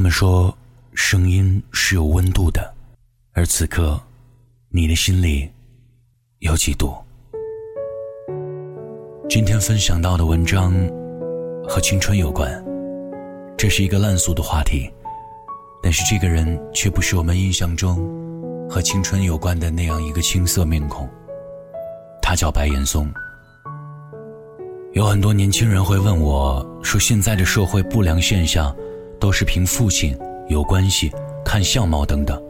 他们说，声音是有温度的，而此刻，你的心里有几度？今天分享到的文章和青春有关，这是一个烂俗的话题，但是这个人却不是我们印象中和青春有关的那样一个青涩面孔，他叫白岩松。有很多年轻人会问我说：“现在的社会不良现象。”都是凭父亲有关系，看相貌等等。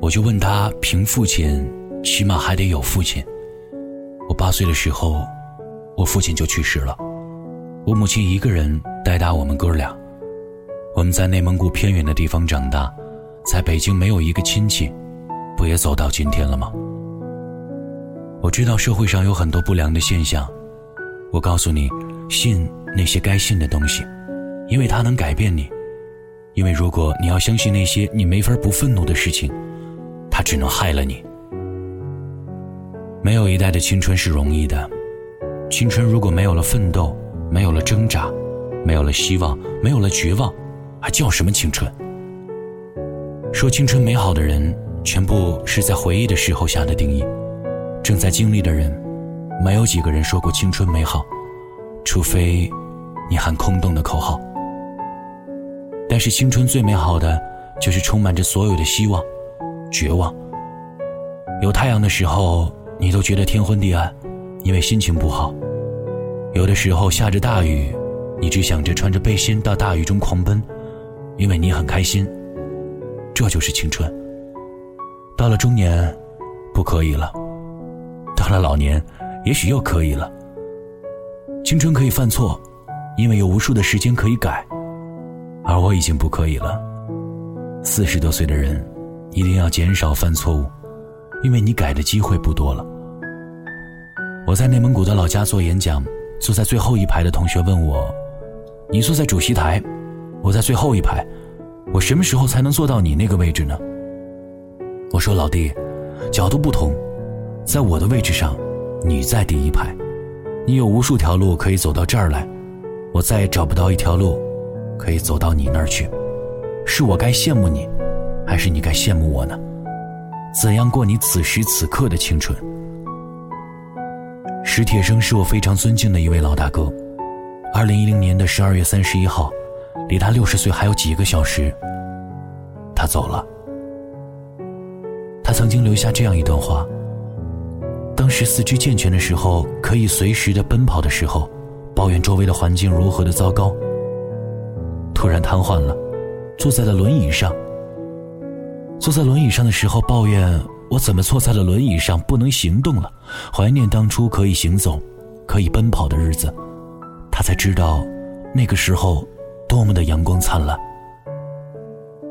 我就问他，凭父亲，起码还得有父亲。我八岁的时候，我父亲就去世了，我母亲一个人带大我们哥俩。我们在内蒙古偏远的地方长大，在北京没有一个亲戚，不也走到今天了吗？我知道社会上有很多不良的现象，我告诉你，信那些该信的东西。因为它能改变你，因为如果你要相信那些你没法不愤怒的事情，它只能害了你。没有一代的青春是容易的，青春如果没有了奋斗，没有了挣扎，没有了希望，没有了绝望，还叫什么青春？说青春美好的人，全部是在回忆的时候下的定义。正在经历的人，没有几个人说过青春美好，除非你喊空洞的口号。但是青春最美好的，就是充满着所有的希望、绝望。有太阳的时候，你都觉得天昏地暗，因为心情不好；有的时候下着大雨，你只想着穿着背心到大雨中狂奔，因为你很开心。这就是青春。到了中年，不可以了；到了老年，也许又可以了。青春可以犯错，因为有无数的时间可以改。而我已经不可以了。四十多岁的人，一定要减少犯错误，因为你改的机会不多了。我在内蒙古的老家做演讲，坐在最后一排的同学问我：“你坐在主席台，我在最后一排，我什么时候才能坐到你那个位置呢？”我说：“老弟，角度不同，在我的位置上，你在第一排，你有无数条路可以走到这儿来，我再也找不到一条路。”可以走到你那儿去，是我该羡慕你，还是你该羡慕我呢？怎样过你此时此刻的青春？史铁生是我非常尊敬的一位老大哥。二零一零年的十二月三十一号，离他六十岁还有几个小时，他走了。他曾经留下这样一段话：当时四肢健全的时候，可以随时的奔跑的时候，抱怨周围的环境如何的糟糕。突然瘫痪了，坐在了轮椅上。坐在轮椅上的时候，抱怨我怎么坐在了轮椅上不能行动了，怀念当初可以行走、可以奔跑的日子。他才知道，那个时候多么的阳光灿烂。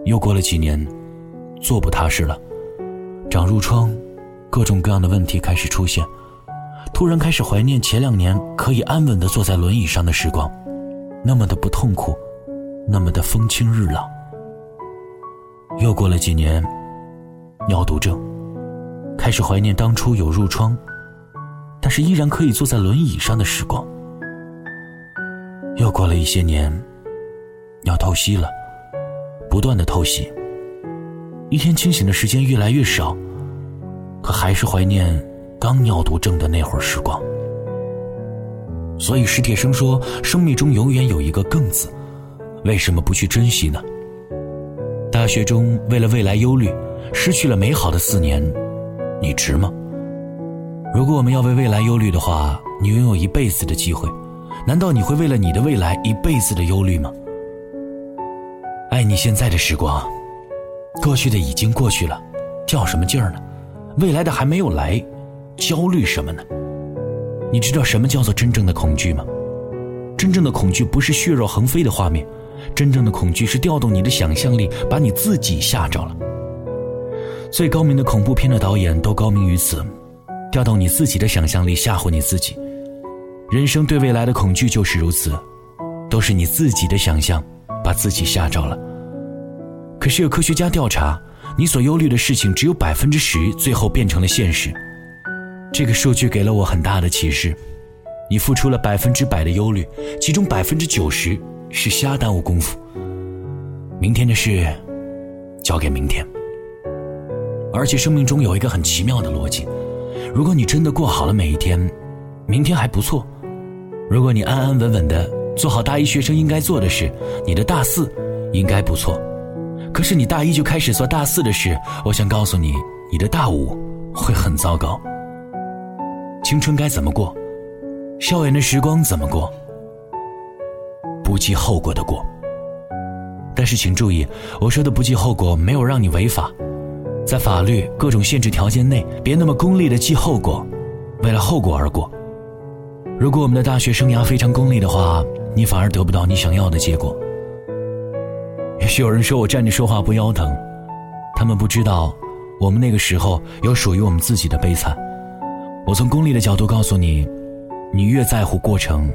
又过了几年，坐不踏实了，长褥疮，各种各样的问题开始出现。突然开始怀念前两年可以安稳的坐在轮椅上的时光，那么的不痛苦。那么的风清日朗。又过了几年，尿毒症，开始怀念当初有褥疮，但是依然可以坐在轮椅上的时光。又过了一些年，要透析了，不断的透析，一天清醒的时间越来越少，可还是怀念刚尿毒症的那会儿时光。所以史铁生说，生命中永远有一个“更”字。为什么不去珍惜呢？大学中为了未来忧虑，失去了美好的四年，你值吗？如果我们要为未来忧虑的话，你拥有一辈子的机会，难道你会为了你的未来一辈子的忧虑吗？爱你现在的时光，过去的已经过去了，较什么劲儿呢？未来的还没有来，焦虑什么呢？你知道什么叫做真正的恐惧吗？真正的恐惧不是血肉横飞的画面。真正的恐惧是调动你的想象力，把你自己吓着了。最高明的恐怖片的导演都高明于此，调动你自己的想象力吓唬你自己。人生对未来的恐惧就是如此，都是你自己的想象把自己吓着了。可是有科学家调查，你所忧虑的事情只有百分之十最后变成了现实。这个数据给了我很大的启示：你付出了百分之百的忧虑，其中百分之九十。是瞎耽误功夫。明。天的事交给明天。而且生命中有一个很奇妙的逻辑：如果你真的过好了每一天，明天还不错；如果你安安稳稳的做好大一学生应该做的事，你的大四应该不错。可是你大一就开始做大四的事，我想告诉你，你的大五会很糟糕。青春该怎么过？校园的时光怎么过？不计后果的过。但是请注意，我说的不计后果，没有让你违法。在法律各种限制条件内，别那么功利的计后果，为了后果而过。如果我们的大学生涯非常功利的话，你反而得不到你想要的结果。也许有人说我站着说话不腰疼，他们不知道，我们那个时候有属于我们自己的悲惨。我从功利的角度告诉你，你越在乎过程，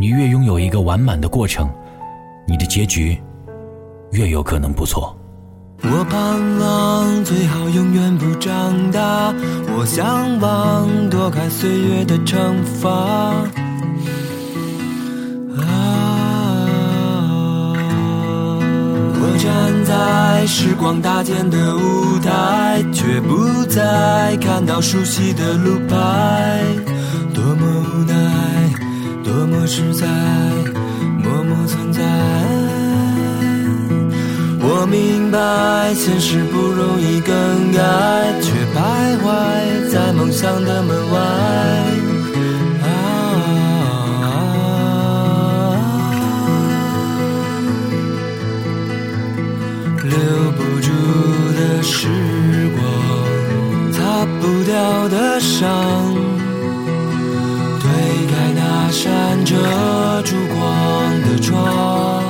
你越拥有一个完满的过程，你的结局越有可能不错。我盼望最好永远不长大，我向往躲开岁月的惩罚。啊，我站在时光搭建的舞台，却不再看到熟悉的路牌，多么无奈，多么实在，默默存在。我明白，现实不容易更改，却徘徊在梦想的门外。啊，留不住的时光，擦不掉的伤，遮住光的窗。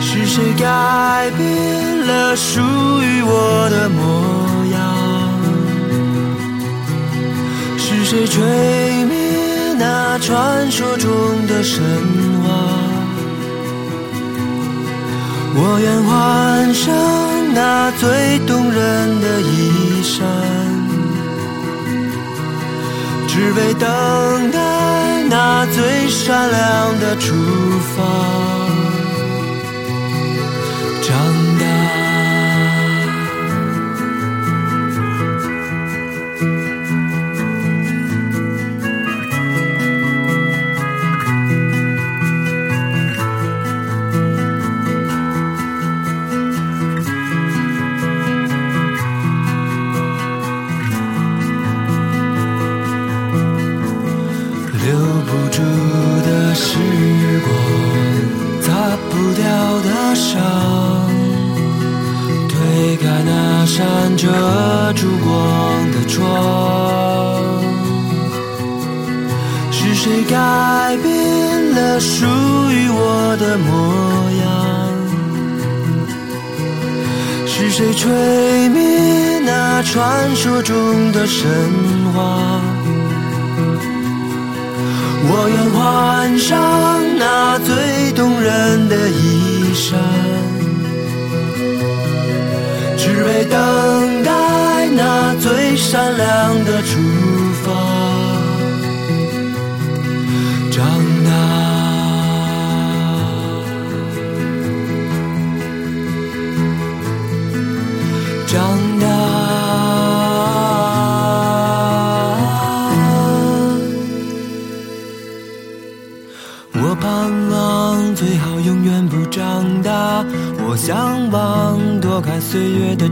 是谁改变了属于我的模样？是谁吹灭那传说中的神话？我愿换上那最动人的衣衫，只为等待那最闪亮的出发。不住的时光，擦不掉的伤。推开那扇遮住光的窗，是谁改变了属于我的模样？是谁吹灭那传说中的神话？我愿换上那最动人的衣衫。只为等待那最闪亮的出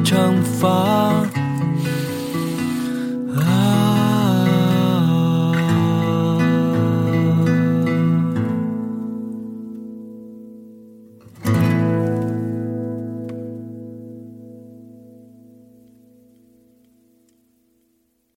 长发。